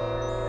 Música